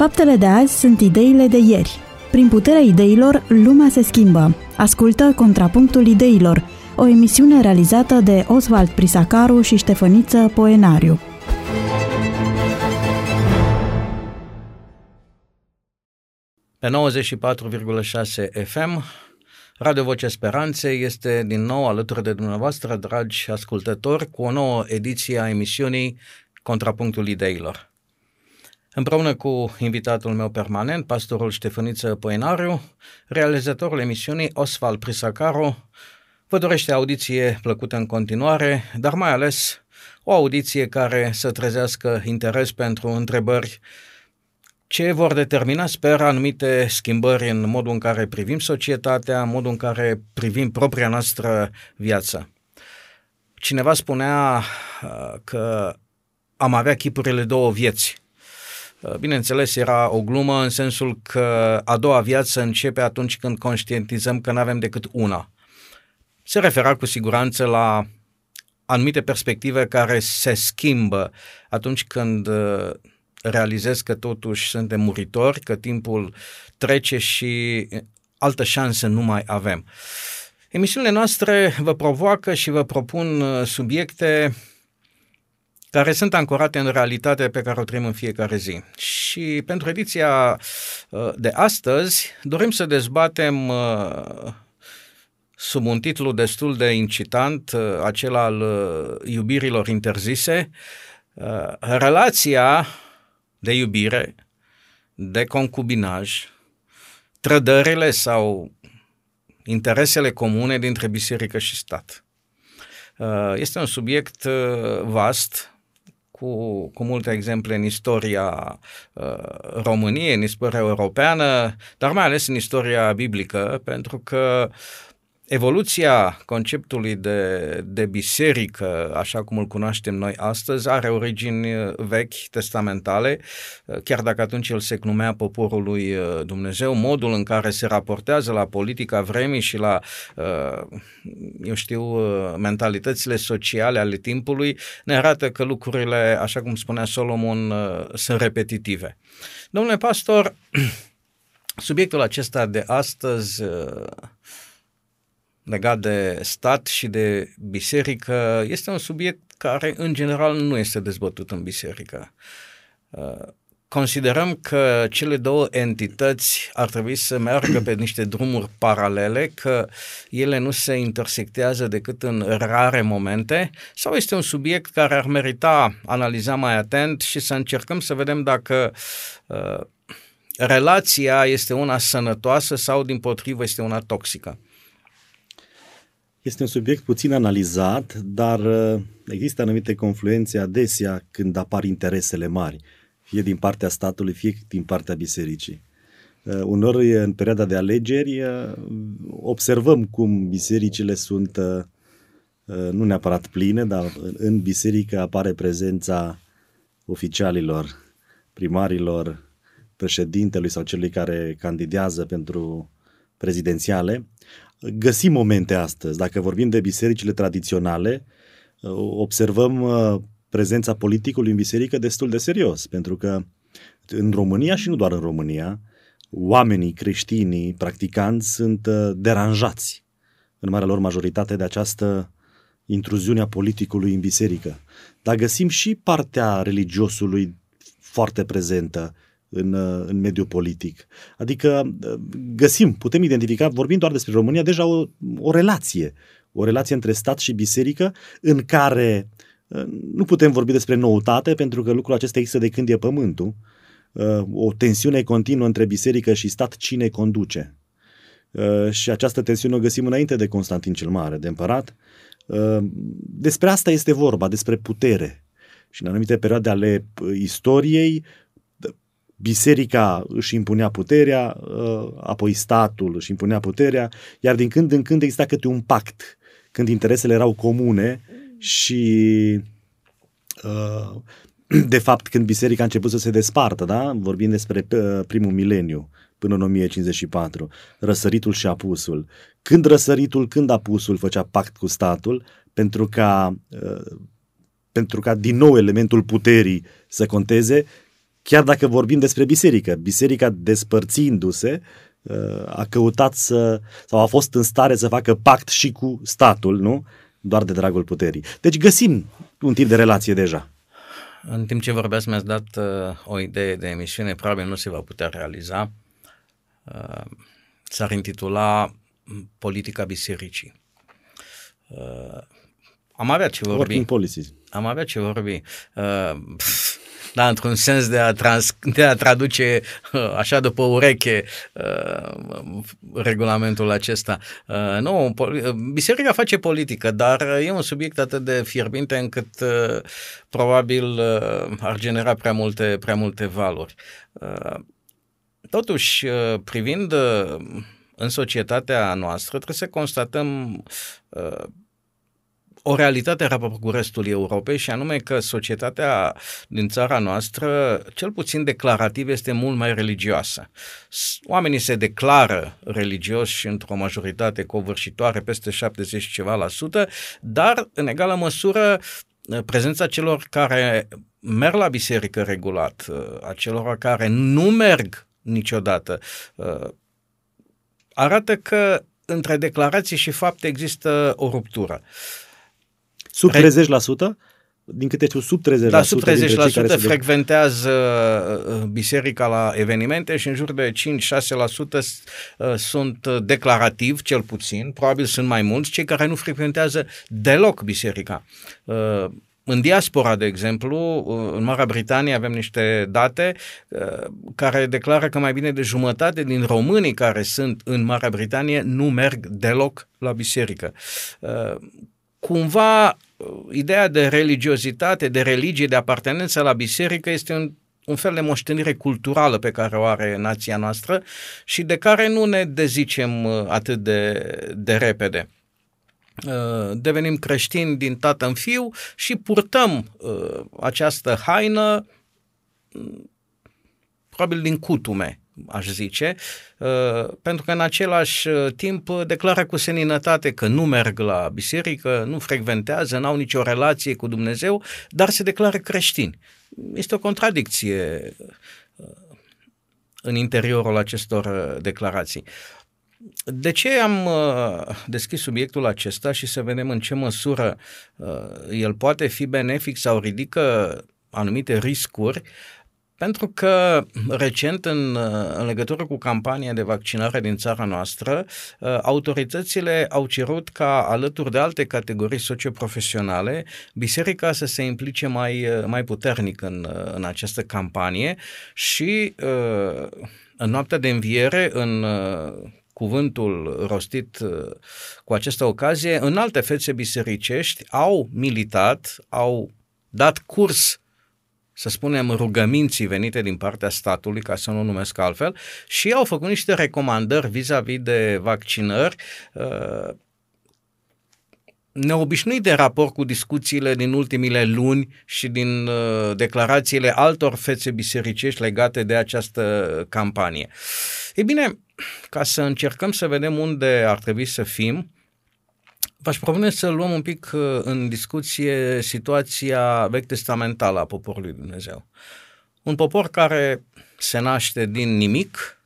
Faptele de azi sunt ideile de ieri. Prin puterea ideilor, lumea se schimbă. Ascultă Contrapunctul Ideilor, o emisiune realizată de Oswald Prisacaru și Ștefăniță Poenariu. Pe 94,6 FM, Radio Voce Speranței este din nou alături de dumneavoastră, dragi ascultători, cu o nouă ediție a emisiunii Contrapunctul Ideilor. Împreună cu invitatul meu permanent, pastorul Ștefăniță Poenariu, realizatorul emisiunii Osval Prisacaro, vă dorește audiție plăcută în continuare, dar mai ales o audiție care să trezească interes pentru întrebări ce vor determina, sper, anumite schimbări în modul în care privim societatea, în modul în care privim propria noastră viață. Cineva spunea uh, că am avea chipurile două vieți. Uh, bineînțeles, era o glumă în sensul că a doua viață începe atunci când conștientizăm că nu avem decât una. Se refera cu siguranță la anumite perspective care se schimbă atunci când uh, realizez că totuși suntem muritori, că timpul trece și altă șansă nu mai avem. Emisiunile noastre vă provoacă și vă propun uh, subiecte care sunt ancorate în realitatea pe care o trăim în fiecare zi. Și pentru ediția uh, de astăzi dorim să dezbatem uh, sub un titlu destul de incitant, uh, acela al iubirilor interzise, relația de iubire, de concubinaj, trădările sau interesele comune dintre biserică și stat. Este un subiect vast, cu, cu multe exemple în istoria uh, României, în istoria europeană, dar mai ales în istoria biblică, pentru că Evoluția conceptului de, de biserică, așa cum îl cunoaștem noi astăzi, are origini uh, vechi, testamentale, uh, chiar dacă atunci el se numea poporul lui uh, Dumnezeu, modul în care se raportează la politica vremii și la, eu știu, mentalitățile sociale ale timpului, ne arată că lucrurile, așa cum spunea Solomon, sunt repetitive. Domnule pastor, subiectul acesta de astăzi legat de stat și de biserică este un subiect care în general nu este dezbătut în biserică. Uh, considerăm că cele două entități ar trebui să meargă pe niște drumuri paralele, că ele nu se intersectează decât în rare momente, sau este un subiect care ar merita analiza mai atent și să încercăm să vedem dacă uh, relația este una sănătoasă sau din potrivă este una toxică. Este un subiect puțin analizat, dar uh, există anumite confluențe adesea când apar interesele mari, fie din partea statului, fie din partea bisericii. Uh, Unor, în perioada de alegeri, uh, observăm cum bisericile sunt nu neapărat pline, dar în biserică apare prezența oficialilor, primarilor, președintelui sau celui care candidează pentru prezidențiale găsim momente astăzi. Dacă vorbim de bisericile tradiționale, uh, observăm uh, prezența politicului în biserică destul de serios, pentru că în România și nu doar în România, oamenii creștinii, practicanți sunt uh, deranjați în marea lor majoritate de această intruziune a politicului în biserică. Dar găsim și partea religiosului foarte prezentă în, în mediul politic. Adică găsim, putem identifica, vorbim doar despre România, deja o, o relație, o relație între stat și biserică în care nu putem vorbi despre noutate pentru că lucrul acesta există de când e pământul. O tensiune continuă între biserică și stat, cine conduce? Și această tensiune o găsim înainte de Constantin cel Mare, de împărat. Despre asta este vorba, despre putere. Și în anumite perioade ale istoriei, biserica își impunea puterea, uh, apoi statul își impunea puterea, iar din când în când exista câte un pact, când interesele erau comune și uh, de fapt când biserica a început să se despartă, da? vorbim despre uh, primul mileniu, până în 1054, răsăritul și apusul. Când răsăritul, când apusul făcea pact cu statul, pentru ca, pentru ca din nou elementul puterii să conteze, chiar dacă vorbim despre biserică, biserica despărțindu-se uh, a căutat să, sau a fost în stare să facă pact și cu statul, nu? Doar de dragul puterii. Deci găsim un tip de relație deja. În timp ce vorbeați, mi-ați dat uh, o idee de emisiune, probabil nu se va putea realiza. Uh, s-ar intitula Politica Bisericii. Uh, am avea ce vorbi. Working policies. Am avea ce vorbi. Uh, pf, da, într-un sens de a, trans, de a traduce uh, așa după ureche uh, regulamentul acesta. Uh, nu, biserica face politică, dar e un subiect atât de fierbinte încât probabil ar genera prea multe, prea multe valori. Totuși, privind în societatea noastră, trebuie să constatăm o realitate raport cu restul Europei și anume că societatea din țara noastră, cel puțin declarativ, este mult mai religioasă. Oamenii se declară religioși într-o majoritate covârșitoare, peste 70 ceva la sută, dar în egală măsură prezența celor care merg la biserică regulat, a celor care nu merg niciodată, arată că între declarații și fapte există o ruptură. Sub 30%? din câte știu, sub 30%. Da, sub 30% frecventează uh, biserica la evenimente și în jur de 5-6% uh, sunt declarativ, cel puțin, probabil sunt mai mulți, cei care nu frecventează deloc biserica. Uh, în diaspora, de exemplu, în Marea Britanie avem niște date care declară că mai bine de jumătate din românii care sunt în Marea Britanie nu merg deloc la biserică cumva ideea de religiozitate, de religie, de apartenență la biserică este un, un fel de moștenire culturală pe care o are nația noastră și de care nu ne dezicem uh, atât de, de repede. Uh, devenim creștini din tată în fiu și purtăm uh, această haină mm, probabil din cutume aș zice, uh, pentru că în același uh, timp declară cu seninătate că nu merg la biserică, nu frecventează, n-au nicio relație cu Dumnezeu, dar se declară creștini. Este o contradicție uh, în interiorul acestor declarații. De ce am deschis subiectul acesta și să vedem în ce măsură el poate fi benefic sau ridică anumite riscuri? Pentru că recent, în, în legătură cu campania de vaccinare din țara noastră, uh, autoritățile au cerut ca, alături de alte categorii socioprofesionale, biserica să se implice mai, uh, mai puternic în, uh, în această campanie și în noaptea de înviere, în cuvântul rostit cu această ocazie, în alte fețe bisericești au militat, au dat curs să spunem, rugăminții venite din partea statului, ca să nu numesc altfel, și au făcut niște recomandări vis-a-vis de vaccinări uh, neobișnuit de raport cu discuțiile din ultimile luni și din uh, declarațiile altor fețe bisericești legate de această campanie. Ei bine, ca să încercăm să vedem unde ar trebui să fim, V-aș propune să luăm un pic uh, în discuție situația vechi testamentală a poporului Dumnezeu. Un popor care se naște din nimic,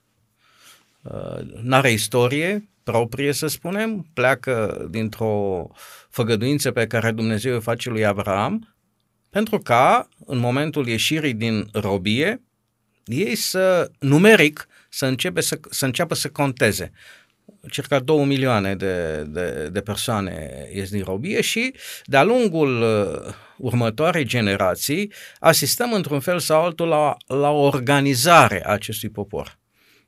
uh, n-are istorie proprie, să spunem, pleacă dintr-o făgăduință pe care Dumnezeu o face lui Abraham, pentru ca, în momentul ieșirii din robie, ei să, numeric, să, începe să, să înceapă să conteze circa 2 milioane de, de, de persoane ies din robie și de-a lungul uh, următoarei generații asistăm într-un fel sau altul la, la organizare a acestui popor.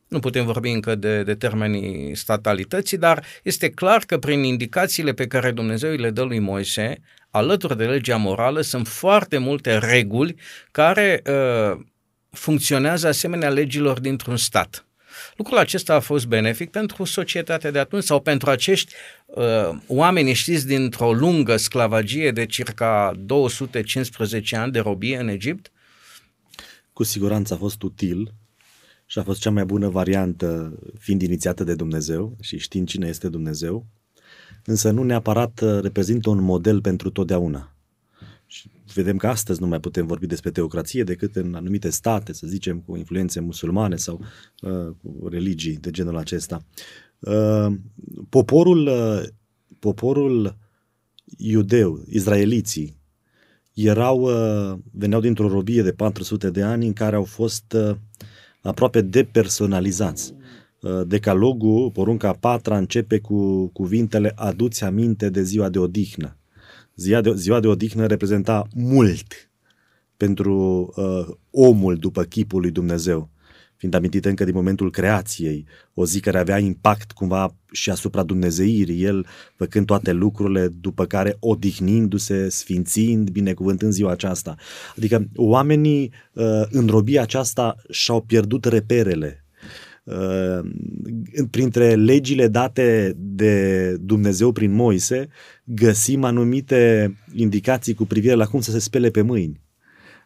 Nu putem vorbi încă de, de termenii statalității, dar este clar că prin indicațiile pe care Dumnezeu le dă lui Moise, alături de legea morală, sunt foarte multe reguli care uh, funcționează asemenea legilor dintr-un stat. Lucrul acesta a fost benefic pentru societatea de atunci sau pentru acești uh, oameni, știți, dintr-o lungă sclavagie de circa 215 ani de robie în Egipt? Cu siguranță a fost util și a fost cea mai bună variantă fiind inițiată de Dumnezeu și știind cine este Dumnezeu, însă nu neapărat uh, reprezintă un model pentru totdeauna. Și vedem că astăzi nu mai putem vorbi despre teocrație decât în anumite state, să zicem, cu influențe musulmane sau uh, cu religii de genul acesta. Uh, poporul, uh, poporul iudeu, izraeliții, erau, uh, veneau dintr-o robie de 400 de ani în care au fost uh, aproape depersonalizați. Uh, decalogul, porunca patra, începe cu cuvintele aduți aminte de ziua de odihnă. Ziua de, ziua de odihnă reprezenta mult pentru uh, omul după chipul lui Dumnezeu fiind amintită încă din momentul creației, o zi care avea impact cumva și asupra Dumnezeirii, el făcând toate lucrurile, după care odihnindu-se, sfințind, binecuvântând ziua aceasta. Adică oamenii uh, în robia aceasta și-au pierdut reperele, Uh, printre legile date de Dumnezeu prin Moise, găsim anumite indicații cu privire la cum să se spele pe mâini.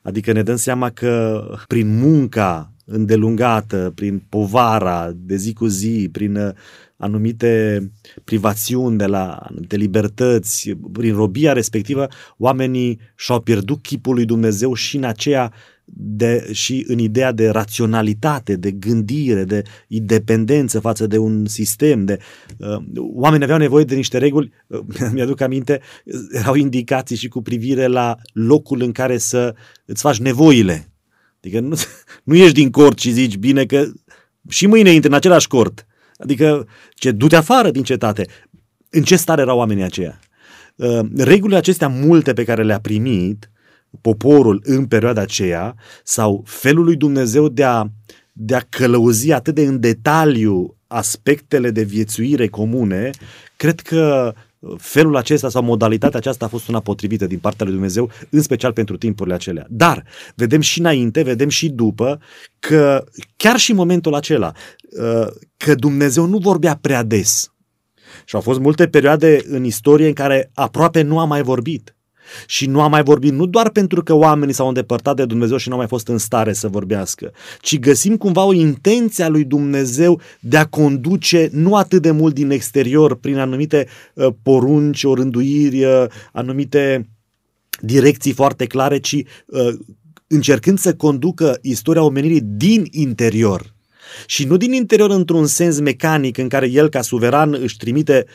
Adică ne dăm seama că prin munca îndelungată, prin povara de zi cu zi, prin uh, anumite privațiuni de la anumite libertăți, prin robia respectivă, oamenii și-au pierdut chipul lui Dumnezeu și în aceea de, și în ideea de raționalitate, de gândire, de independență față de un sistem. De, uh, oamenii aveau nevoie de niște reguli, uh, mi-aduc aminte, erau indicații și cu privire la locul în care să îți faci nevoile. Adică nu, nu ieși din cort și zici, bine că și mâine intri în același cort. Adică, ce du-te afară din cetate. În ce stare erau oamenii aceia? Uh, regulile acestea multe pe care le-a primit poporul în perioada aceea sau felul lui Dumnezeu de a, de a călăuzi atât de în detaliu aspectele de viețuire comune, cred că felul acesta sau modalitatea aceasta a fost una potrivită din partea lui Dumnezeu, în special pentru timpurile acelea. Dar vedem și înainte, vedem și după că chiar și în momentul acela uh, că Dumnezeu nu vorbea prea des. Și au fost multe perioade în istorie în care aproape nu a mai vorbit. Și nu am mai vorbit nu doar pentru că oamenii s-au îndepărtat de Dumnezeu și nu au mai fost în stare să vorbească, ci găsim cumva o intenție a lui Dumnezeu de a conduce nu atât de mult din exterior prin anumite uh, porunci, o rânduiri, uh, anumite direcții foarte clare, ci uh, încercând să conducă istoria omenirii din interior și nu din interior într-un sens mecanic în care el ca suveran își trimite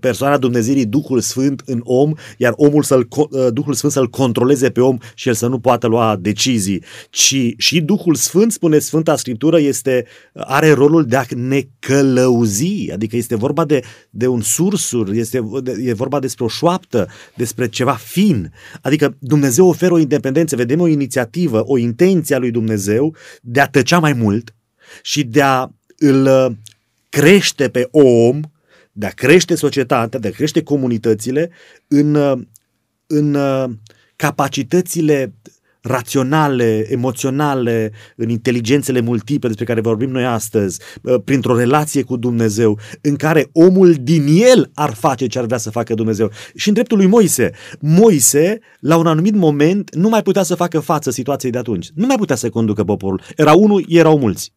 persoana Dumnezeirii Duhul Sfânt în om, iar omul să-l, Duhul Sfânt să-l controleze pe om și el să nu poată lua decizii, ci și Duhul Sfânt, spune Sfânta Scriptură, este, are rolul de a ne călăuzi, adică este vorba de, de un sursur, este, e vorba despre o șoaptă, despre ceva fin, adică Dumnezeu oferă o independență, vedem o inițiativă, o intenție a lui Dumnezeu de a tăcea mai mult, și de a îl uh, crește pe om, de a crește societatea, de a crește comunitățile în, uh, în uh, capacitățile raționale, emoționale, în inteligențele multiple despre care vorbim noi astăzi, printr-o relație cu Dumnezeu, în care omul din el ar face ce ar vrea să facă Dumnezeu. Și în dreptul lui Moise, Moise, la un anumit moment, nu mai putea să facă față situației de atunci. Nu mai putea să conducă poporul. Era unul, erau mulți.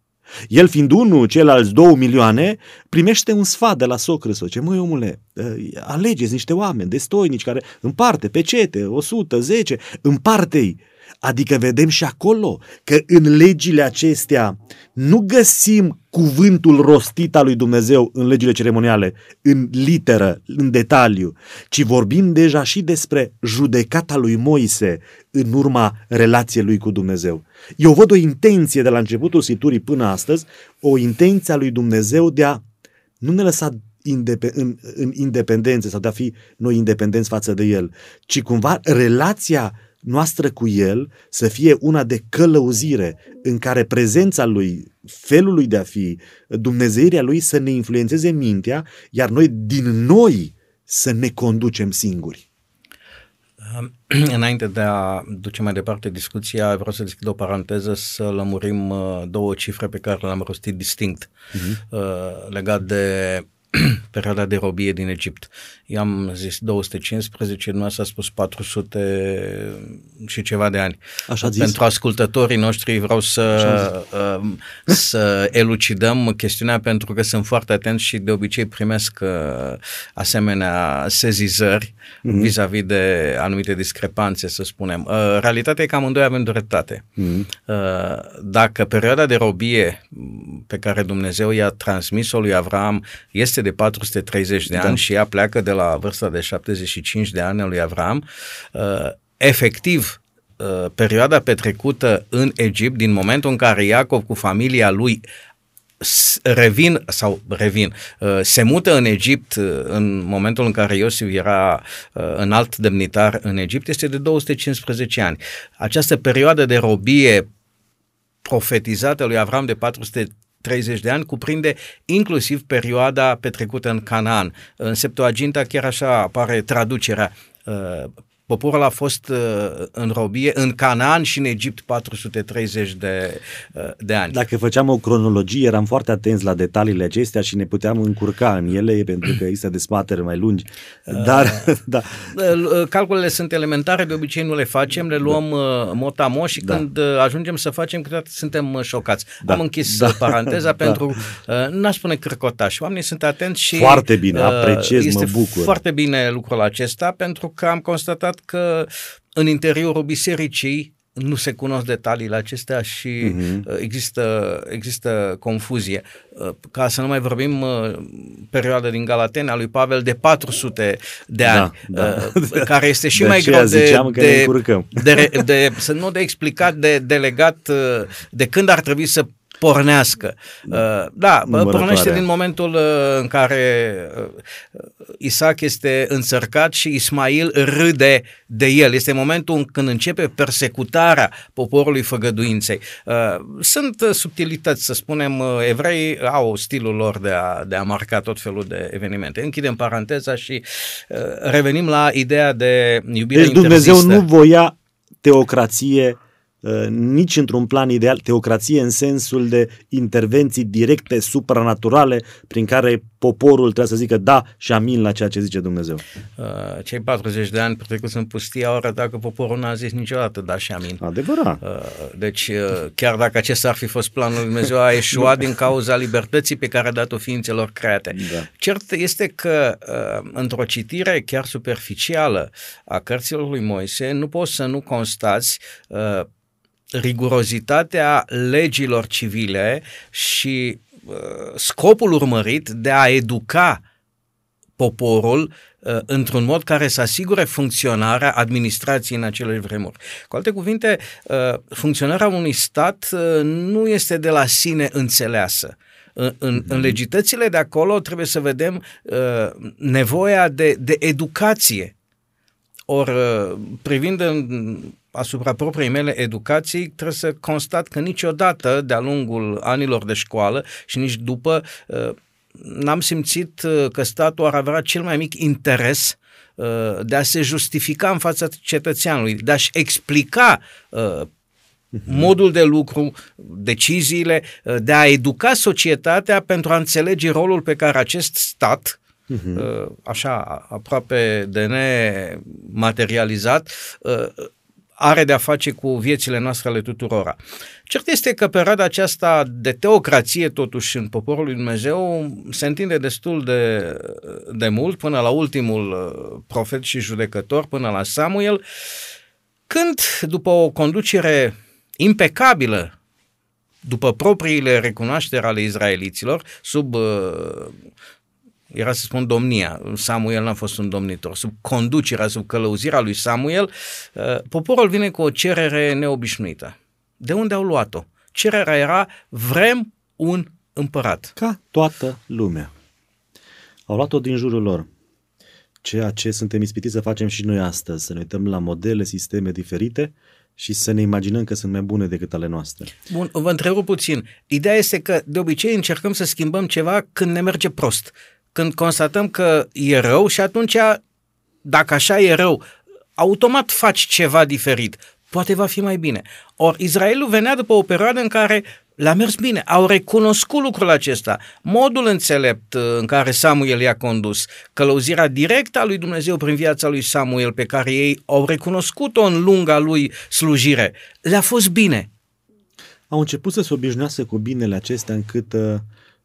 El fiind unul, ceilalți două milioane, primește un sfat de la socră să ce măi omule, ă, alegeți niște oameni destoinici care împarte pecete, 100, 10, împarte-i Adică vedem și acolo că în legile acestea nu găsim cuvântul rostit al lui Dumnezeu în legile ceremoniale, în literă, în detaliu, ci vorbim deja și despre judecata lui Moise în urma relației lui cu Dumnezeu. Eu văd o intenție de la începutul siturii până astăzi, o intenție a lui Dumnezeu de a nu ne lăsa în, în independență sau de a fi noi independenți față de El, ci cumva relația noastră cu El să fie una de călăuzire în care prezența Lui, felul Lui de a fi, Dumnezeirea Lui să ne influențeze mintea, iar noi din noi să ne conducem singuri. Înainte de a duce mai departe discuția, vreau să deschid o paranteză să lămurim uh, două cifre pe care le-am rostit distinct uh-huh. legat de perioada de robie din Egipt. I-am zis 215, nu a spus 400 și ceva de ani. Așa zis. Pentru ascultătorii noștri vreau să, uh, să elucidăm chestiunea pentru că sunt foarte atenți și de obicei primesc uh, asemenea sezizări mm-hmm. vis-a-vis de anumite discrepanțe, să spunem. Uh, realitatea e că amândoi avem dreptate. Mm-hmm. Dacă perioada de robie pe care Dumnezeu i-a transmis-o lui Avram este de 430 de da. ani și ea pleacă de la vârsta de 75 de ani a lui Avram, uh, efectiv, uh, perioada petrecută în Egipt, din momentul în care Iacov cu familia lui revin sau revin, uh, se mută în Egipt în momentul în care Iosif era în alt demnitar în Egipt, este de 215 ani. Această perioadă de robie profetizată lui Avram de 400 30 de ani cuprinde inclusiv perioada petrecută în Canaan. În Septuaginta chiar așa apare traducerea uh, Poporul a fost uh, în robie în Canaan și în Egipt 430 de, uh, de ani. Dacă făceam o cronologie, eram foarte atenți la detaliile acestea și ne puteam încurca în ele pentru că există dezbatere mai lungi. Dar, uh, da. Uh, calculele sunt elementare, de obicei nu le facem, le luăm da. motamo și da. când ajungem să facem, câteodată suntem șocați. Da. Am închis da. paranteza da. pentru, uh, n-aș spune crăcotaș, oamenii sunt atenți și... Foarte bine, apreciez, mă bucur. foarte bine lucrul acesta pentru că am constatat că în interiorul bisericii nu se cunosc detaliile acestea și uh-huh. există, există confuzie. Uh, ca să nu mai vorbim uh, perioada din Galatene a lui Pavel de 400 de da, ani, da, da. care este și de mai greu de, de, de, de, de, să nu de explicat, de delegat de când ar trebui să pornească. Da, uh, da pornește din momentul uh, în care uh, Isaac este înțărcat și Ismail râde de el. Este momentul când începe persecutarea poporului făgăduinței. Sunt subtilități, să spunem, evrei au stilul lor de a, de a marca tot felul de evenimente. Închidem paranteza și revenim la ideea de iubire Deci Dumnezeu interzistă. nu voia teocrație Uh, nici într-un plan ideal, teocrație în sensul de intervenții directe, supranaturale, prin care poporul trebuie să zică da și amin la ceea ce zice Dumnezeu. Uh, cei 40 de ani petrecuți în pustie au arătat că poporul n-a zis niciodată da și amin. Adevărat. Uh, deci, chiar dacă acesta ar fi fost planul lui Dumnezeu, a eșuat din cauza libertății pe care a dat-o ființelor create. Da. Cert este că într-o citire chiar superficială a cărților lui Moise, nu poți să nu constați rigurozitatea legilor civile și uh, scopul urmărit de a educa poporul uh, într-un mod care să asigure funcționarea administrației în acele vremuri. Cu alte cuvinte, uh, funcționarea unui stat uh, nu este de la sine înțeleasă. În, în, în mhm. legitățile de acolo trebuie să vedem uh, nevoia de, de educație. Ori, uh, privind în asupra propriei mele educații, trebuie să constat că niciodată de-a lungul anilor de școală și nici după uh, n-am simțit uh, că statul ar avea cel mai mic interes uh, de a se justifica în fața cetățeanului, de a-și explica mhm. modul de lucru, deciziile, de a educa societatea pentru a înțelege rolul pe care acest stat, uh-huh. așa aproape de nematerializat, are de-a face cu viețile noastre ale tuturora. Cert este că perioada aceasta de teocrație, totuși, în poporul lui Dumnezeu se întinde destul de, de mult, până la ultimul uh, profet și judecător, până la Samuel, când, după o conducere impecabilă, după propriile recunoaștere ale izraeliților, sub uh, era să spun domnia, Samuel n-a fost un domnitor, sub conducerea, sub călăuzirea lui Samuel, uh, poporul vine cu o cerere neobișnuită. De unde au luat-o? Cererea era, vrem un împărat. Ca toată lumea. Au luat-o din jurul lor. Ceea ce suntem ispitiți să facem și noi astăzi, să ne uităm la modele, sisteme diferite și să ne imaginăm că sunt mai bune decât ale noastre. Bun, vă întrerup puțin. Ideea este că de obicei încercăm să schimbăm ceva când ne merge prost când constatăm că e rău și atunci, dacă așa e rău, automat faci ceva diferit. Poate va fi mai bine. Ori Israelul venea după o perioadă în care le-a mers bine, au recunoscut lucrul acesta. Modul înțelept uh, în care Samuel i-a condus, călăuzirea directă a lui Dumnezeu prin viața lui Samuel, pe care ei au recunoscut-o în lunga lui slujire, le-a fost bine. Au început să se obișnuiască cu binele acestea încât uh,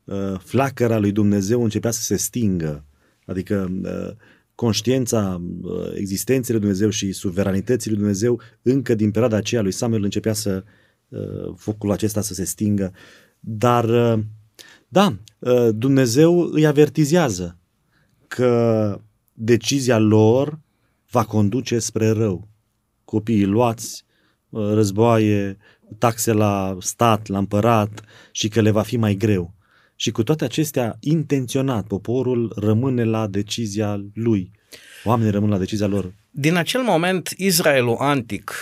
uh, flacăra lui Dumnezeu începea să se stingă. Adică uh, conștiința uh, existenței lui Dumnezeu și suveranității lui Dumnezeu încă din perioada aceea lui Samuel începea să uh, focul acesta să se stingă. Dar uh, da, uh, Dumnezeu îi avertizează că decizia lor va conduce spre rău. Copiii luați, uh, războaie, taxe la stat, la împărat și că le va fi mai greu. Și cu toate acestea, intenționat, poporul rămâne la decizia lui. Oamenii rămân la decizia lor. Din acel moment, Israelul antic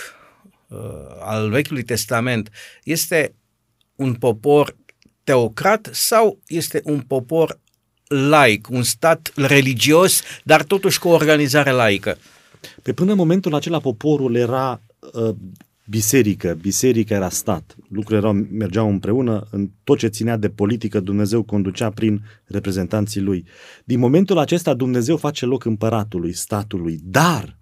uh, al Vechiului Testament este un popor teocrat sau este un popor laic, un stat religios, dar totuși cu o organizare laică? Pe până în momentul acela poporul era uh, biserică, biserica era stat. Lucrurile erau, mergeau împreună, în tot ce ținea de politică Dumnezeu conducea prin reprezentanții lui. Din momentul acesta Dumnezeu face loc împăratului, statului, dar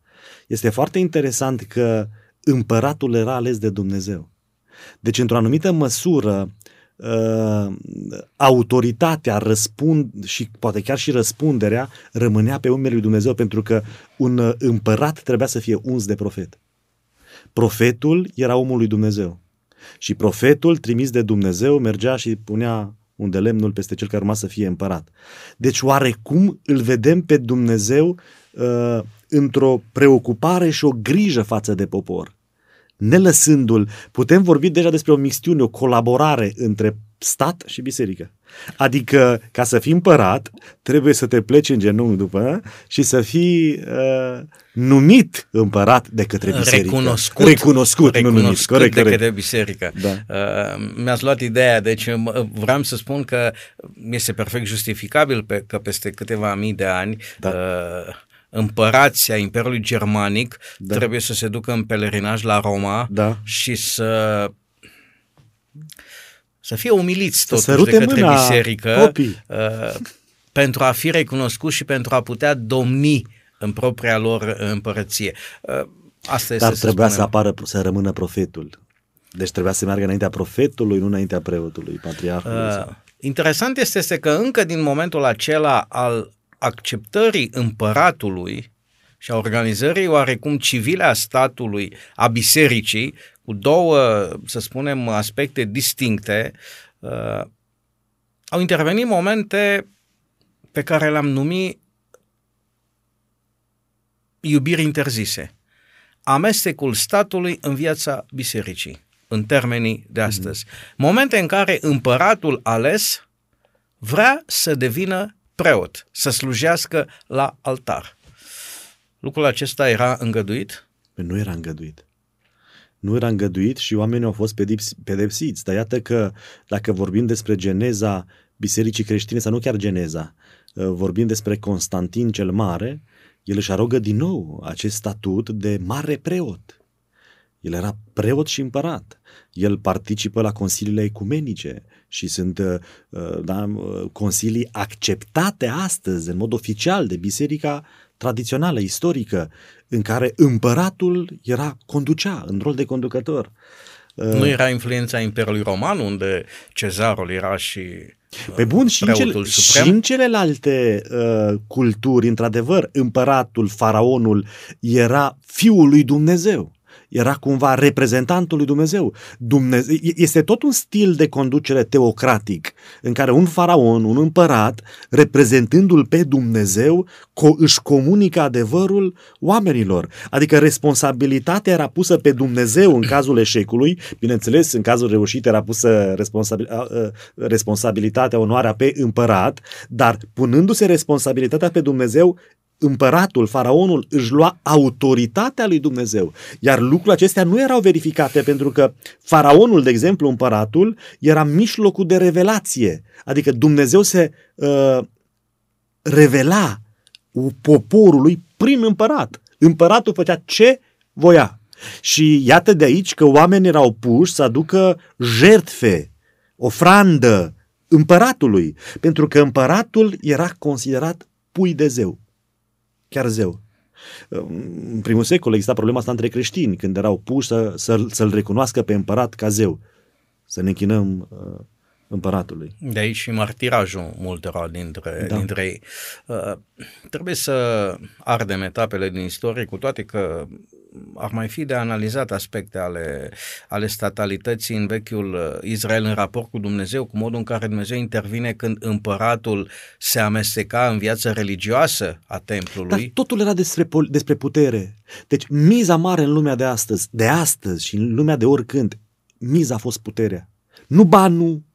este foarte interesant că împăratul era ales de Dumnezeu. Deci, într-o anumită măsură, uh, autoritatea răspund și poate chiar și răspunderea rămânea pe umerii lui Dumnezeu pentru că un împărat trebuia să fie uns de profet. Profetul era omul lui Dumnezeu. Și profetul, trimis de Dumnezeu, mergea și punea un de lemnul peste cel care urma să fie împărat. Deci oarecum îl vedem pe Dumnezeu uh, într-o preocupare și o grijă față de popor. Nelăsându-l, putem vorbi deja despre o mixtiune, o colaborare între stat și biserică. Adică, ca să fii împărat, trebuie să te pleci în genunchi după și să fii uh, numit împărat de către biserică. Recunoscut. Recunoscut, recunoscut nu numit. Corect, de corect. către biserică. Da. Uh, mi-ați luat ideea, deci uh, vreau să spun că este perfect justificabil pe, că peste câteva mii de ani Da. uh, împărații a Imperiului Germanic Da. trebuie să se ducă în pelerinaj la Roma Da. și să să fie umiliți Să totuși sărute de către mâna biserică copii. uh, pentru a fi recunoscuți și pentru a putea domni în propria lor împărăție. Uh, asta este Dar să trebuia să spunem. apară, să rămână profetul. Deci trebuia să meargă înaintea profetului, nu înaintea preotului, patriarhului. Uh, interesant este, este că încă din momentul acela al acceptării împăratului și a organizării oarecum civile a statului, a bisericii, cu două, să spunem, aspecte distincte, uh, au intervenit momente pe care le-am numit iubiri interzise. Amestecul statului în viața bisericii, în termenii de astăzi. Momente în care împăratul ales vrea să devină preot, să slujească la altar. Lucrul acesta era îngăduit? Nu era îngăduit. Nu era îngăduit și oamenii au fost pedepsi- pedepsiți. Dar iată că dacă vorbim despre geneza bisericii creștine, sau nu chiar geneza, uh, vorbim despre Constantin cel Mare, el își arogă din nou acest statut de mare preot. El era preot și împărat. El participă la consiliile ecumenice și sunt uh, uh, da, uh, consilii acceptate astăzi în mod oficial de biserica tradițională, istorică, în care împăratul era conducea în rol de conducător. Nu era influența Imperiului Roman, unde cezarul era și Pe bun, și în, preotul cele, suprem? și în celelalte uh, culturi, într-adevăr, împăratul, faraonul era fiul lui Dumnezeu. Era cumva reprezentantul lui Dumnezeu. Dumnezeu. Este tot un stil de conducere teocratic în care un faraon, un împărat, reprezentându-l pe Dumnezeu, co- își comunică adevărul oamenilor. Adică responsabilitatea era pusă pe Dumnezeu în cazul eșecului, bineînțeles, în cazul reușit era pusă responsabil, a, a, responsabilitatea, onoarea pe împărat, dar punându-se responsabilitatea pe Dumnezeu, împăratul, faraonul, își lua autoritatea lui Dumnezeu. Iar lucrurile acestea nu erau verificate pentru că faraonul, de exemplu, împăratul, era mijlocul de revelație. Adică Dumnezeu se uh, revela poporului prin împărat. Împăratul făcea ce voia. Și iată de aici că oamenii erau puși să aducă jertfe ofrandă împăratului, pentru că împăratul era considerat pui de zeu, chiar zeu. În primul secol exista problema asta între creștini, când erau puși să, să, să-l recunoască pe împărat ca zeu, să ne închinăm uh, împăratului. De aici și martirajul multora dintre, da. dintre ei. Uh, trebuie să ardem etapele din istorie, cu toate că ar mai fi de analizat aspecte ale, ale statalității în vechiul uh, Israel în raport cu Dumnezeu, cu modul în care Dumnezeu intervine când împăratul se amesteca în viața religioasă a templului. Dar totul era despre, despre putere. Deci miza mare în lumea de astăzi, de astăzi și în lumea de oricând, miza a fost puterea. Nu banul, Uh,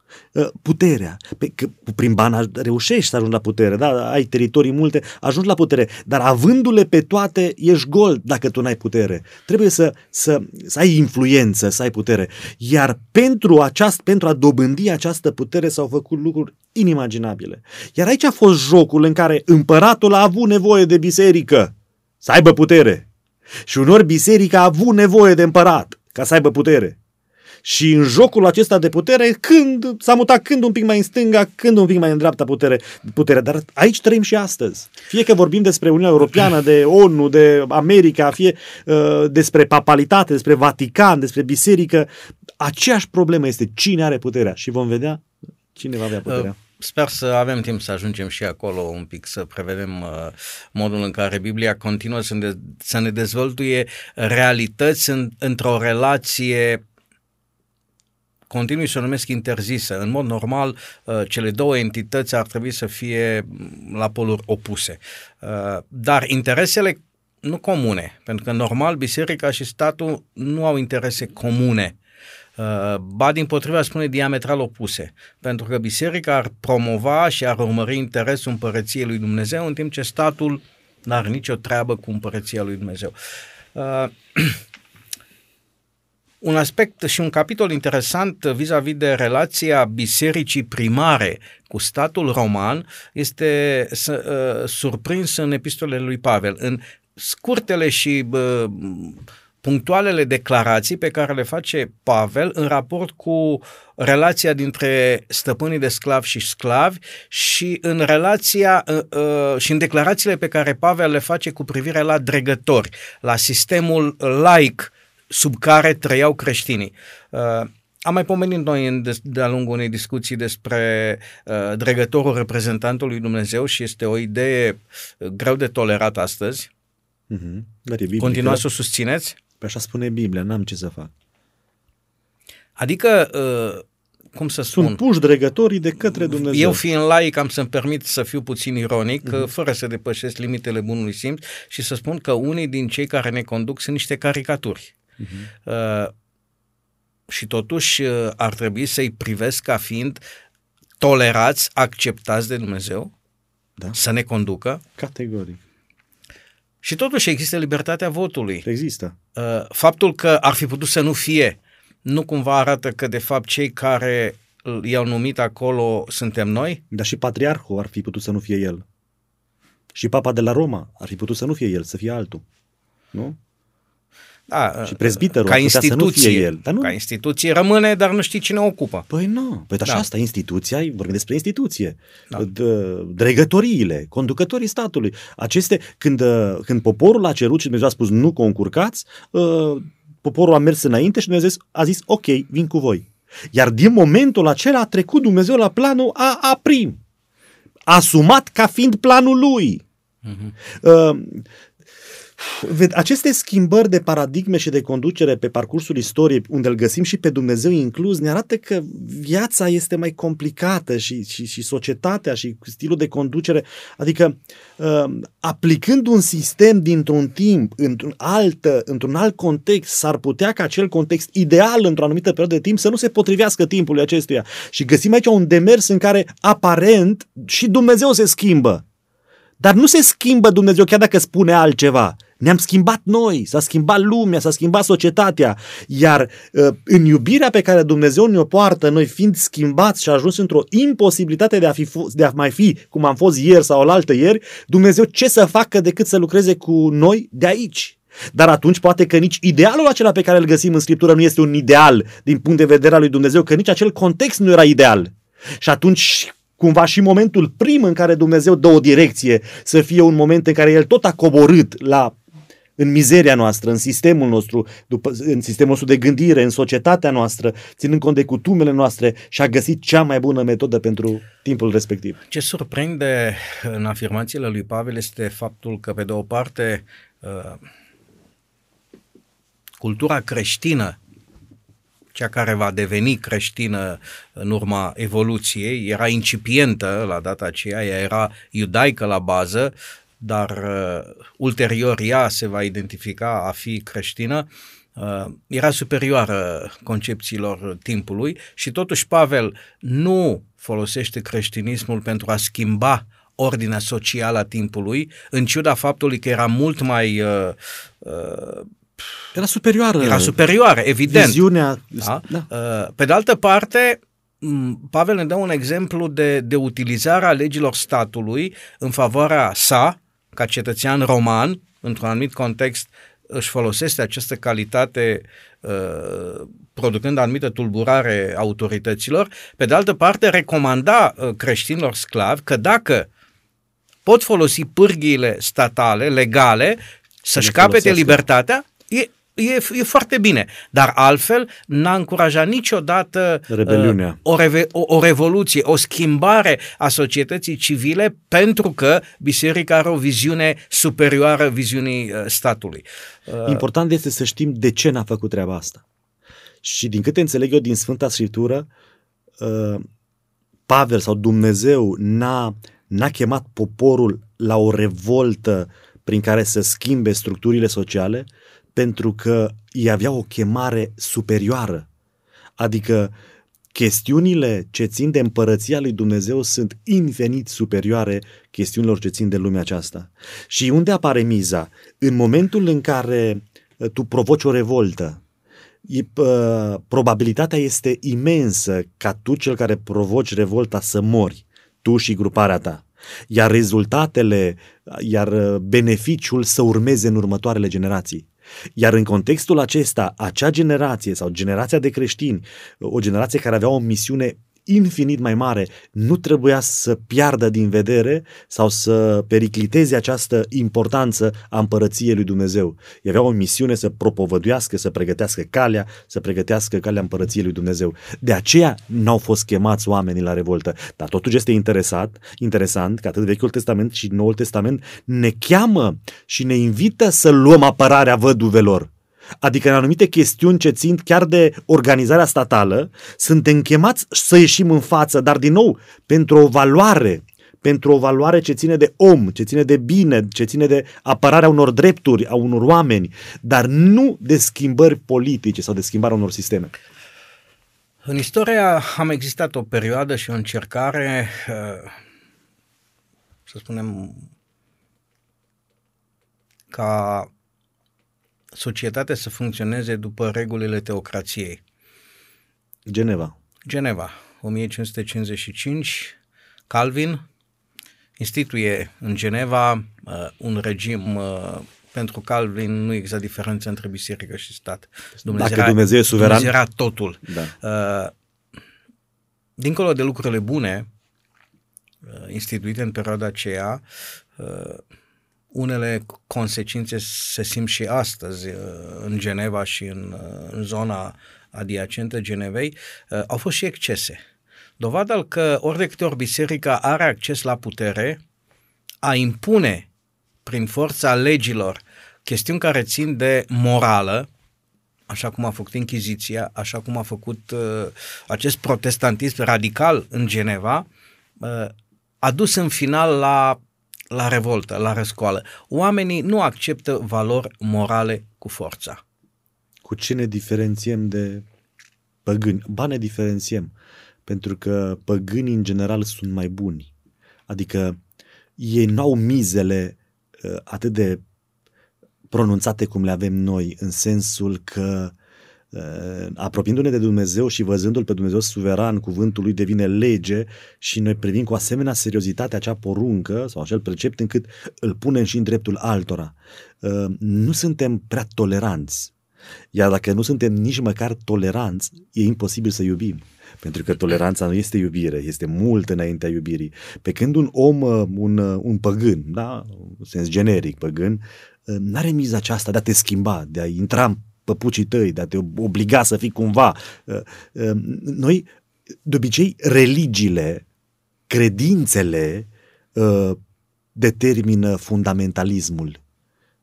puterea. Pe, că prin bani reușești să ajungi la putere, da? ai teritorii multe, ajungi la putere, dar avându-le pe toate, ești gol dacă tu n-ai putere. Trebuie să, să, să ai influență, să ai putere. Iar pentru, aceast, pentru a dobândi această putere s-au făcut lucruri inimaginabile. Iar aici a fost jocul în care împăratul a avut nevoie de biserică să aibă putere. Și unor biserica a avut nevoie de împărat ca să aibă putere. Și în jocul acesta de putere, când s-a mutat când un pic mai în stânga, când un pic mai în dreapta putere, putere. Dar aici trăim și astăzi. Fie că vorbim despre Uniunea Europeană, de ONU, de America, fie uh, despre papalitate, despre Vatican, despre biserică, aceeași problemă este cine are puterea. Și vom vedea cine va avea puterea. Uh. Sper să avem timp să ajungem și acolo un pic, să prevedem uh, modul în care Biblia continuă să ne, să ne dezvăluie realități în, într-o relație continui să o numesc interzisă. În mod normal, uh, cele două entități ar trebui să fie la poluri opuse. Uh, dar interesele nu comune, pentru că normal biserica și statul nu au interese comune. Uh, ba din potriva spune diametral opuse, pentru că biserica ar promova și ar urmări interesul împărăției lui Dumnezeu, în timp ce statul n-are nicio treabă cu împărăția lui Dumnezeu. un aspect și un capitol interesant vis-a-vis de relația bisericii primare cu statul roman este uh, surprins în epistolele lui Pavel. În scurtele și uh, punctualele declarații pe care le face Pavel în raport cu relația dintre stăpânii de sclavi și sclavi și în relația uh, uh, și în declarațiile pe care Pavel le face cu privire la dregători, la sistemul laic sub care trăiau creștinii. Uh, am mai pomenit noi de-a lungul unei discuții despre uh, dregătorul reprezentantului Dumnezeu și este o idee uh, greu de tolerat astăzi. Mm-hmm. Dar e Continuați să o susțineți? Pe așa spune Biblia, n-am ce să fac. Adică, uh, cum să spun... Sunt puși dregătorii de către Dumnezeu. Eu fiind laic am să-mi permit să fiu puțin ironic, mm-hmm. fără să depășesc limitele bunului simț și să spun că unii din cei care ne conduc sunt niște caricaturi. Uh-huh. Uh, și totuși uh, ar trebui să-i privesc ca fiind tolerați, acceptați de Dumnezeu, da. să ne conducă. Categoric. Și totuși există libertatea votului. Există. Uh, faptul că ar fi putut să nu fie, nu cumva arată că de fapt cei care i-au numit acolo suntem noi? Dar și patriarhul ar fi putut să nu fie el. Și papa de la Roma ar fi putut să nu fie el, să fie altul. Nu? Da, și prezbiterul ca instituție, să nu fie el. Dar nu... Ca instituție rămâne, dar nu știi cine o ocupă. Păi nu, păi așa da. asta, instituția, vorbim despre instituție. Da. Dregătoriile, conducătorii statului. Aceste, când, când poporul a cerut și Dumnezeu a spus nu concurcați, ă, poporul a mers înainte și Dumnezeu a zis ok, vin cu voi. Iar din momentul acela a trecut Dumnezeu la planul a, a prim. Asumat ca fiind planul lui. Uh-huh. Uh, aceste schimbări de paradigme și de conducere pe parcursul istoriei, unde îl găsim și pe Dumnezeu inclus, ne arată că viața este mai complicată și, și, și societatea și stilul de conducere, adică uh, aplicând un sistem dintr-un timp, într-un alt, într-un alt context, s-ar putea ca acel context ideal într-o anumită perioadă de timp să nu se potrivească timpului acestuia. Și găsim aici un demers în care aparent și Dumnezeu se schimbă. Dar nu se schimbă Dumnezeu chiar dacă spune altceva. Ne-am schimbat noi, s-a schimbat lumea, s-a schimbat societatea, iar uh, în iubirea pe care Dumnezeu ne-o poartă, noi fiind schimbați și ajuns într-o imposibilitate de a, fi, de a mai fi cum am fost ieri sau altă ieri, Dumnezeu ce să facă decât să lucreze cu noi de aici? Dar atunci poate că nici idealul acela pe care îl găsim în Scriptură nu este un ideal din punct de vedere al lui Dumnezeu, că nici acel context nu era ideal. Și atunci cumva și momentul prim în care Dumnezeu dă o direcție să fie un moment în care El tot a coborât la în mizeria noastră, în sistemul nostru, după, în sistemul nostru de gândire, în societatea noastră, ținând cont de cutumele noastre și a găsit cea mai bună metodă pentru timpul respectiv. Ce surprinde în afirmațiile lui Pavel este faptul că, pe de o parte, uh, cultura creștină cea care va deveni creștină în urma evoluției, era incipientă la data aceea, ea era iudaică la bază, dar uh, ulterior ea se va identifica a fi creștină, uh, era superioară concepțiilor timpului și totuși Pavel nu folosește creștinismul pentru a schimba ordinea socială a timpului, în ciuda faptului că era mult mai uh, uh, era superioară. Era superioară, evident. Viziunea. Da? Da. Uh, pe de altă parte, Pavel ne dă un exemplu de, de utilizare a legilor statului în favoarea sa, ca cetățean roman, într-un anumit context, își folosește această calitate uh, producând anumită tulburare autorităților. Pe de altă parte, recomanda uh, creștinilor sclavi că dacă pot folosi pârghiile statale, legale, să-și capete libertatea, e, e, e foarte bine. Dar altfel n-a încurajat niciodată Rebeliunea. Uh, o, reve, o, o revoluție, o schimbare a societății civile pentru că biserica are o viziune superioară viziunii uh, statului. Uh, Important este să știm de ce n-a făcut treaba asta. Și din câte înțeleg eu din Sfânta Scriptură, uh, Pavel sau Dumnezeu n-a, n-a chemat poporul la o revoltă prin care să schimbe structurile sociale, pentru că ei avea o chemare superioară. Adică chestiunile ce țin de împărăția lui Dumnezeu sunt infinit superioare chestiunilor ce țin de lumea aceasta. Și unde apare miza? În momentul în care uh, tu provoci o revoltă, e, uh, probabilitatea este imensă ca tu, cel care provoci revolta, să mori, tu și gruparea ta iar rezultatele, iar uh, beneficiul să urmeze în următoarele generații. Iar în contextul acesta, acea generație sau generația de creștini, o generație care avea o misiune infinit mai mare nu trebuia să piardă din vedere sau să pericliteze această importanță a împărăției lui Dumnezeu. Ei avea o misiune să propovăduiască, să pregătească calea, să pregătească calea împărăției lui Dumnezeu. De aceea n-au fost chemați oamenii la revoltă. Dar totuși este interesat, interesant că atât Vechiul Testament și Noul Testament ne cheamă și ne invită să luăm apărarea văduvelor Adică în anumite chestiuni ce țin chiar de organizarea statală, suntem chemați să ieșim în față, dar din nou, pentru o valoare, pentru o valoare ce ține de om, ce ține de bine, ce ține de apărarea unor drepturi a unor oameni, dar nu de schimbări politice sau de schimbarea unor sisteme. În istoria am existat o perioadă și o încercare, uh, să spunem, ca societatea să funcționeze după regulile teocrației. Geneva. Geneva, 1555, Calvin instituie în Geneva uh, un regim uh, pentru Calvin nu există diferență între biserică și stat. Dumnezeu Dacă Dumnezeu e suveran. Dumnezeu era totul. Da. Uh, dincolo de lucrurile bune uh, instituite în perioada aceea, uh, unele consecințe se simt și astăzi uh, în Geneva și în, uh, în zona adiacentă Genevei, uh, au fost și excese. Dovada că ori de câte ori biserica are acces la putere, a impune prin forța legilor chestiuni care țin de morală, așa cum a făcut Inchiziția, așa cum a făcut uh, acest protestantism radical în Geneva, uh, a dus în final la la revoltă, la răscoală. Oamenii nu acceptă valori morale cu forța. Cu ce ne diferențiem de păgâni? Ba ne diferențiem, pentru că păgânii în general sunt mai buni. Adică ei nu au mizele uh, atât de pronunțate cum le avem noi, în sensul că Uh, apropiindu-ne de Dumnezeu și văzându-L pe Dumnezeu suveran, cuvântul lui devine lege și noi privim cu asemenea seriozitate acea poruncă sau acel precept încât îl punem și în dreptul altora. Uh, nu suntem prea toleranți. Iar dacă nu suntem nici măcar toleranți, e imposibil să iubim. Pentru că toleranța nu este iubire, este mult înaintea iubirii. Pe când un om, uh, un, un păgân, da, în sens generic păgân, n-are miza aceasta de a te schimba, de a intra păpucii tăi, de a te obliga să fii cumva. Uh, uh, noi, de obicei, religiile, credințele uh, determină fundamentalismul,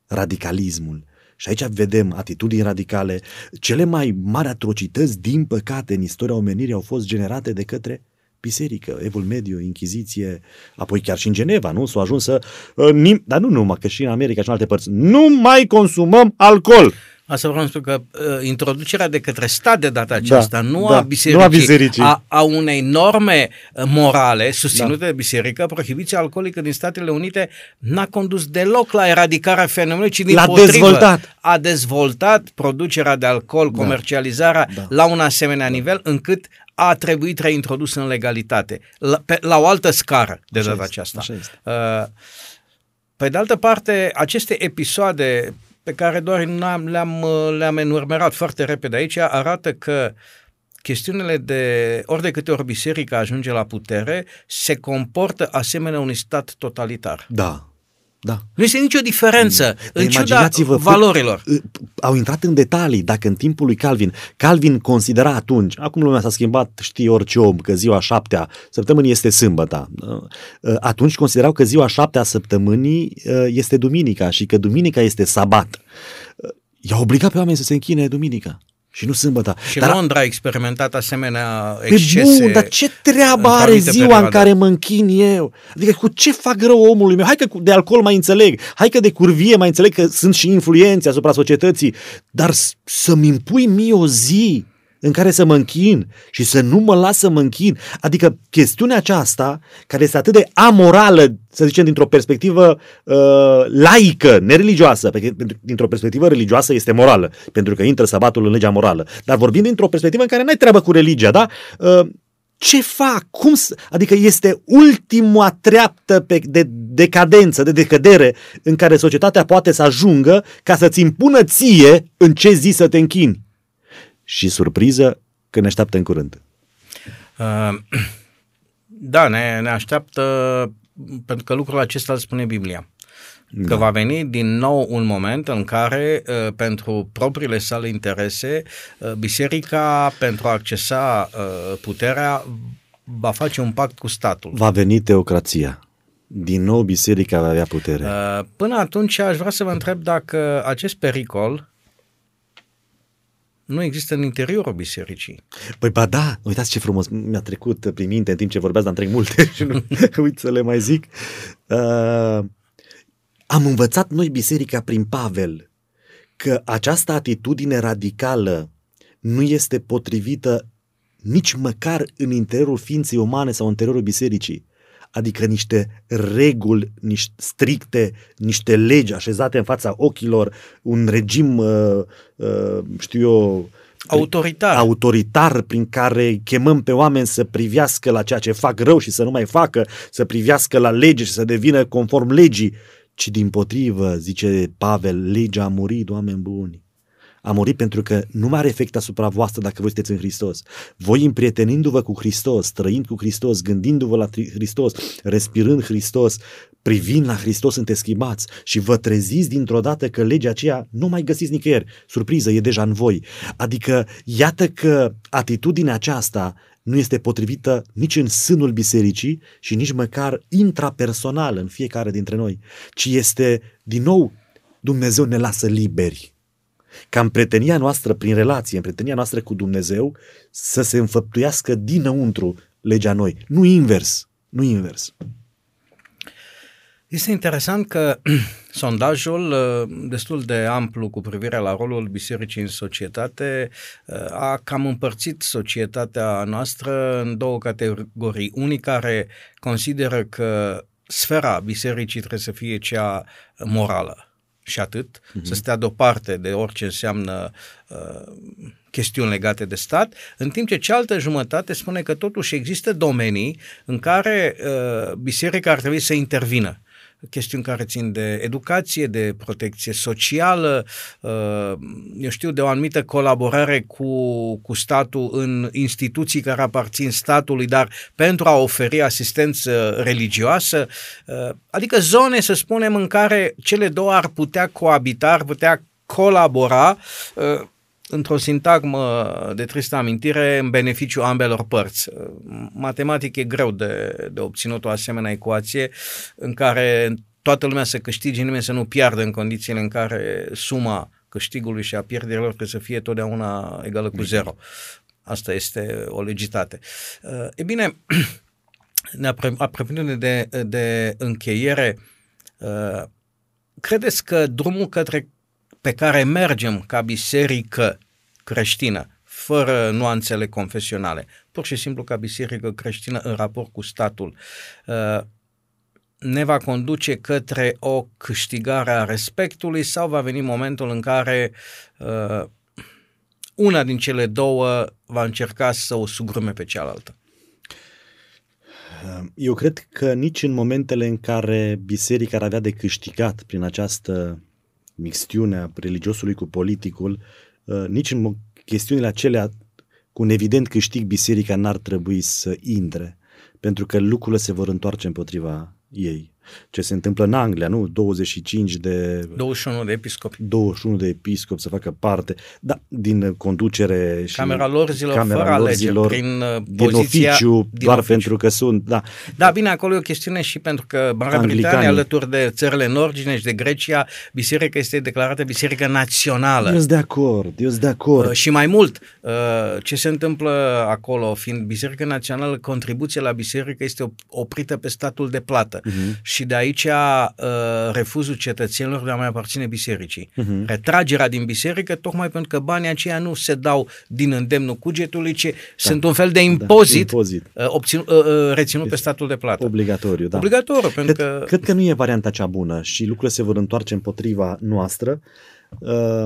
radicalismul. Și aici vedem atitudini radicale. Cele mai mari atrocități, din păcate, în istoria omenirii au fost generate de către biserică, Evul Mediu, Inchiziție, apoi chiar și în Geneva, nu? S-a ajuns să... Uh, dar nu numai, că și în America și în alte părți. Nu mai consumăm alcool! Asta vreau să spun că uh, introducerea de către stat de data aceasta, da, nu, da, a bisericii, nu a bisericii, a, a unei norme uh, morale susținute da. de biserică, prohibiția alcoolică din Statele Unite n-a condus deloc la eradicarea fenomenului, ci din L-a potrivă, dezvoltat. a dezvoltat producerea de alcool, da. comercializarea da. la un asemenea da. nivel încât a trebuit reintrodus în legalitate, la, pe, la o altă scară de data aceasta. Așa este. Uh, pe de altă parte, aceste episoade pe care doar le-am, le-am enumerat foarte repede aici, arată că chestiunile de ori de câte ori biserica ajunge la putere, se comportă asemenea unui stat totalitar. Da, da. Nu este nicio diferență mm. în ciuda valorilor. Au intrat în detalii. Dacă în timpul lui Calvin, Calvin considera atunci, acum lumea s-a schimbat, știi orice om, că ziua șaptea săptămânii este sâmbăta. Uh, atunci considerau că ziua șaptea săptămânii uh, este duminica și că duminica este sabat. Uh, i-a obligat pe oameni să se închine duminica și nu sâmbătă. Și dar, Londra a experimentat asemenea excese. Bun, dar ce treabă are ziua perioade. în care mă închin eu? Adică cu ce fac rău omului meu? Hai că de alcool mai înțeleg, hai că de curvie mai înțeleg că sunt și influențe asupra societății, dar să-mi impui mie o zi în care să mă închin și să nu mă las să mă închin. Adică chestiunea aceasta, care este atât de amorală, să zicem, dintr-o perspectivă uh, laică, nereligioasă, pentru dintr-o perspectivă religioasă este morală, pentru că intră sabatul în legea morală, dar vorbim dintr-o perspectivă în care n-ai treabă cu religia, da? Uh, ce fac? Cum să... Adică este ultima treaptă pe, de decadență, de decădere în care societatea poate să ajungă ca să-ți impună ție în ce zi să te închini și surpriză că ne așteaptă în curând. Uh, da, ne, ne așteaptă pentru că lucrul acesta îl spune Biblia. Că da. va veni din nou un moment în care, uh, pentru propriile sale interese, uh, biserica, pentru a accesa uh, puterea, va face un pact cu statul. Va veni teocrația. Din nou biserica va avea putere. Până atunci aș vrea să vă întreb dacă acest pericol nu există în interiorul bisericii. Păi ba da, uitați ce frumos mi-a trecut prin minte în timp ce vorbeați, dar trec multe și nu uit să le mai zic. Uh, am învățat noi biserica prin Pavel că această atitudine radicală nu este potrivită nici măcar în interiorul ființei umane sau în interiorul bisericii adică niște reguli niște stricte, niște legi așezate în fața ochilor, un regim, uh, uh, știu eu, autoritar. autoritar prin care chemăm pe oameni să privească la ceea ce fac rău și să nu mai facă, să privească la lege și să devină conform legii, ci din potrivă, zice Pavel, legea a murit, oameni buni. A murit pentru că nu mai are efect asupra voastră dacă voi sunteți în Hristos. Voi împrietenindu-vă cu Hristos, trăind cu Hristos, gândindu-vă la Hristos, respirând Hristos, privind la Hristos sunteți schimbați și vă treziți dintr-o dată că legea aceea nu mai găsiți nicăieri. Surpriză, e deja în voi. Adică, iată că atitudinea aceasta nu este potrivită nici în sânul bisericii și nici măcar intrapersonal în fiecare dintre noi, ci este, din nou, Dumnezeu ne lasă liberi ca în prietenia noastră, prin relație, în prietenia noastră cu Dumnezeu, să se înfăptuiască dinăuntru legea noi. Nu invers. Nu invers. Este interesant că sondajul uh, destul de amplu cu privire la rolul bisericii în societate uh, a cam împărțit societatea noastră în două categorii. Unii care consideră că sfera bisericii trebuie să fie cea morală, și atât, uh-huh. să stea deoparte de orice înseamnă uh, chestiuni legate de stat, în timp ce cealaltă jumătate spune că totuși există domenii în care uh, biserica ar trebui să intervină chestiuni care țin de educație, de protecție socială, uh, eu știu, de o anumită colaborare cu, cu statul în instituții care aparțin statului, dar pentru a oferi asistență religioasă, uh, adică zone, să spunem, în care cele două ar putea coabita, ar putea colabora uh, într-o sintagmă de tristă amintire în beneficiu ambelor părți. Matematic e greu de, de obținut o asemenea ecuație în care toată lumea să câștige, nimeni să nu piardă în condițiile în care suma câștigului și a pierderilor trebuie să fie totdeauna egală cu zero. Asta este o legitate. E bine, ne apropiindu de, de încheiere, credeți că drumul către pe care mergem ca biserică creștină, fără nuanțele confesionale, pur și simplu ca biserică creștină în raport cu statul, uh, ne va conduce către o câștigare a respectului sau va veni momentul în care uh, una din cele două va încerca să o sugrume pe cealaltă? Eu cred că nici în momentele în care biserica ar avea de câștigat prin această mixtiunea religiosului cu politicul, uh, nici în chestiunile acelea cu un evident câștig biserica n-ar trebui să intre, pentru că lucrurile se vor întoarce împotriva ei ce se întâmplă în Anglia, nu? 25 de... 21 de episcopi. 21 de episcopi să facă parte, da, din conducere și... Camera lor zilor, camera fără alegeri, prin uh, din poziția... Oficiu, din doar oficiu. pentru că sunt, da. Da, bine, acolo e o chestiune și pentru că Marea Britanie, alături de țările nordice și de Grecia, biserica este declarată biserică națională. Eu sunt de acord, eu sunt de acord. Uh, și mai mult, uh, ce se întâmplă acolo, fiind biserică națională, contribuția la biserică este oprită pe statul de plată. Uh-huh. Și și de aici uh, refuzul cetățenilor de a mai aparține bisericii. Uh-huh. Retragerea din biserică, tocmai pentru că banii aceia nu se dau din îndemnul cugetului, ci da. sunt un fel de impozit, da, impozit. Uh, obțin, uh, uh, reținut este pe statul de plată. Obligatoriu, da. Obligatoriu, pentru cred, că... Cred că nu e varianta cea bună și lucrurile se vor întoarce împotriva noastră. Uh,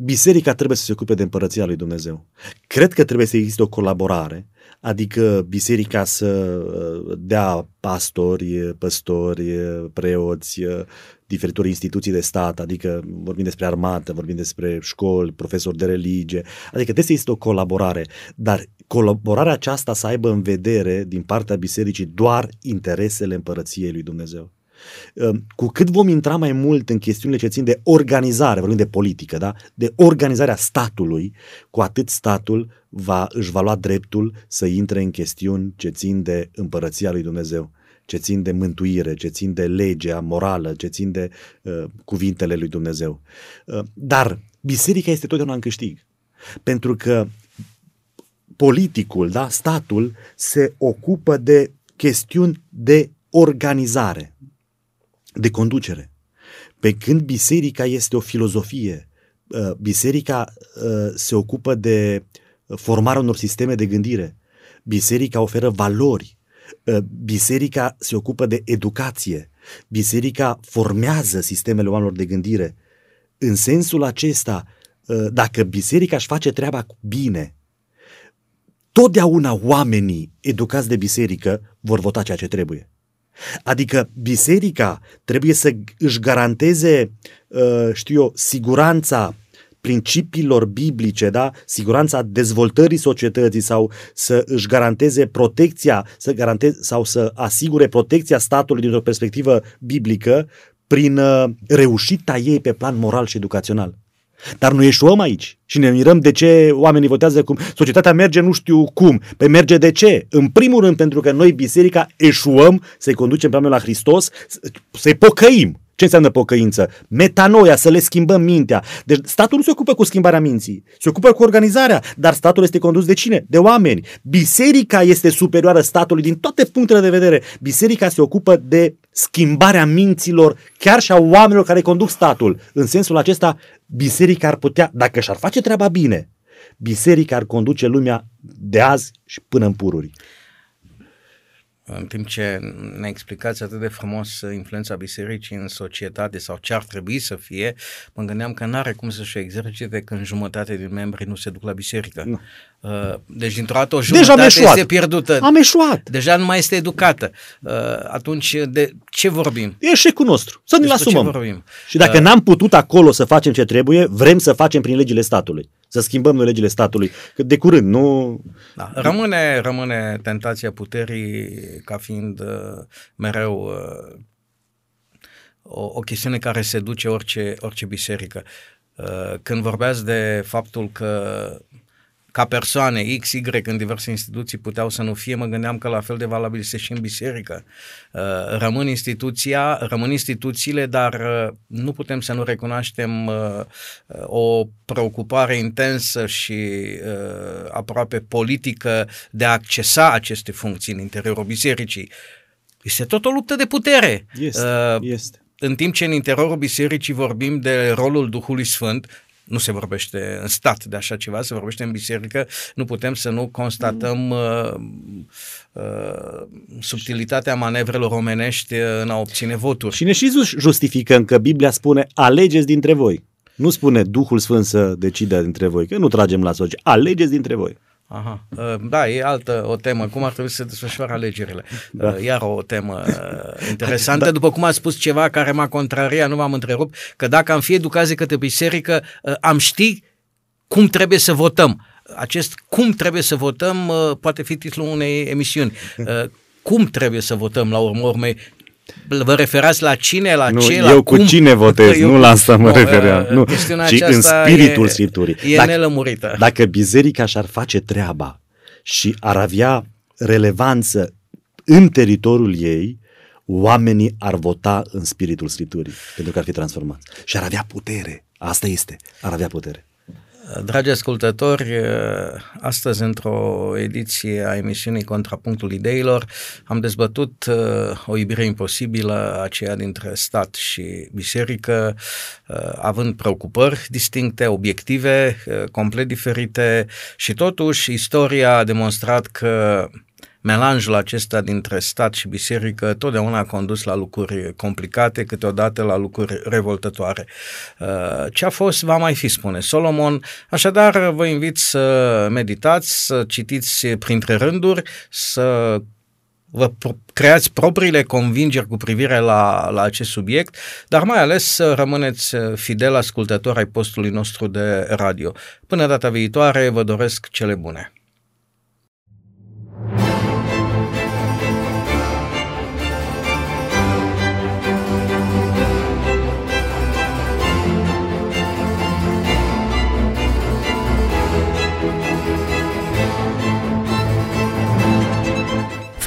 biserica trebuie să se ocupe de împărăția lui Dumnezeu. Cred că trebuie să existe o colaborare adică biserica să uh, dea pastori, păstori, preoți, uh, diferitori instituții de stat, adică vorbim despre armată, vorbim despre școli, profesori de religie, adică trebuie să există o colaborare, dar colaborarea aceasta să aibă în vedere din partea bisericii doar interesele împărăției lui Dumnezeu. Ehm, cu cât vom intra mai mult în chestiunile ce țin de organizare, vorbim de politică, da? de organizarea statului, cu atât statul va, își va lua dreptul să intre în chestiuni ce țin de împărăția lui Dumnezeu ce țin de mântuire, ce țin de legea morală, ce țin de uh, cuvintele lui Dumnezeu. Uh, dar biserica este totdeauna în câștig. Pentru că politicul, da, statul, se ocupă de chestiuni de organizare, de conducere. Pe când biserica este o filozofie, uh, biserica uh, se ocupă de formarea unor sisteme de gândire, biserica oferă valori, uh, biserica se ocupă de educație, biserica formează sistemele oamenilor de gândire. În sensul acesta, dacă biserica își face treaba bine, totdeauna oamenii educați de biserică vor vota ceea ce trebuie. Adică biserica trebuie să își garanteze, uh, știu eu, siguranța principiilor biblice, da? siguranța dezvoltării societății sau să își garanteze protecția să garanteze, sau să asigure protecția statului dintr-o perspectivă biblică prin uh, reușita ei pe plan moral și educațional. Dar noi eșuăm aici și ne mirăm de ce oamenii votează cum. Societatea merge nu știu cum. Pe merge de ce? În primul rând pentru că noi, biserica, eșuăm să-i conducem pe oameni la Hristos, să-i pocăim. Ce înseamnă pocăință? Metanoia, să le schimbăm mintea. Deci statul nu se ocupă cu schimbarea minții, se ocupă cu organizarea, dar statul este condus de cine? De oameni. Biserica este superioară statului din toate punctele de vedere. Biserica se ocupă de schimbarea minților, chiar și a oamenilor care conduc statul. În sensul acesta, biserica ar putea, dacă și-ar face treaba bine, biserica ar conduce lumea de azi și până în pururi. În timp ce ne explicați atât de frumos influența bisericii în societate sau ce ar trebui să fie, mă gândeam că n-are cum să-și exercite când jumătate din membrii nu se duc la biserică. Nu. Uh, deci, dintr-o dată, o jumătate Deja este pierdută. Am eșuat. Deja nu mai este educată. Uh, atunci, de ce vorbim? E eșecul nostru. Să ne-l asumăm. Ce vorbim? Și dacă uh, n-am putut acolo să facem ce trebuie, vrem să facem prin legile statului. Să schimbăm noi legile statului. Că de curând, nu... Da. Rămâne, rămâne tentația puterii ca fiind uh, mereu uh, o, o chestiune care se duce orice, orice biserică. Uh, când vorbeați de faptul că ca persoane X, Y în diverse instituții puteau să nu fie, mă gândeam că la fel de valabil este și în biserică. Uh, rămân instituția, rămân instituțiile, dar uh, nu putem să nu recunoaștem uh, o preocupare intensă și aproape politică de a accesa aceste funcții în interiorul bisericii. Este tot o luptă de putere. Este, este în timp ce în interiorul bisericii vorbim de rolul Duhului Sfânt, nu se vorbește în stat de așa ceva, se vorbește în biserică, nu putem să nu constatăm uh, uh, subtilitatea manevrelor omenești în a obține voturi. Și ne și justificăm că Biblia spune alegeți dintre voi. Nu spune Duhul Sfânt să decide dintre voi, că nu tragem la soci. Alegeți dintre voi. Aha. Uh, da, e altă o temă, cum ar trebui să se desfășoare alegerile. Da. Uh, iar o temă uh, interesantă, da. după cum a spus ceva care m-a contrariat, nu m-am întrerupt, că dacă am fi educați către biserică, am ști cum trebuie să votăm. Acest cum trebuie să votăm poate fi titlul unei emisiuni. Cum trebuie să votăm la urmă urmei, Vă referați la cine, la nu, ce, eu la cu cum? cine votez, eu, nu la asta mă nu, refeream. Nu, ci în spiritul e, Scripturii. E dacă, nelămurită. Dacă biserica și-ar face treaba și ar avea relevanță în teritoriul ei, oamenii ar vota în spiritul Scripturii, pentru că ar fi transformați. Și ar avea putere. Asta este, ar avea putere. Dragi ascultători, astăzi într-o ediție a emisiunii Contrapunctul Ideilor am dezbătut uh, o iubire imposibilă, aceea dintre stat și biserică, uh, având preocupări distincte, obiective, uh, complet diferite și totuși istoria a demonstrat că melanjul acesta dintre stat și biserică totdeauna a condus la lucruri complicate, câteodată la lucruri revoltătoare. Uh, ce a fost, va mai fi, spune Solomon. Așadar, vă invit să meditați, să citiți printre rânduri, să vă creați propriile convingeri cu privire la, la acest subiect, dar mai ales să rămâneți fidel ascultător ai postului nostru de radio. Până data viitoare, vă doresc cele bune!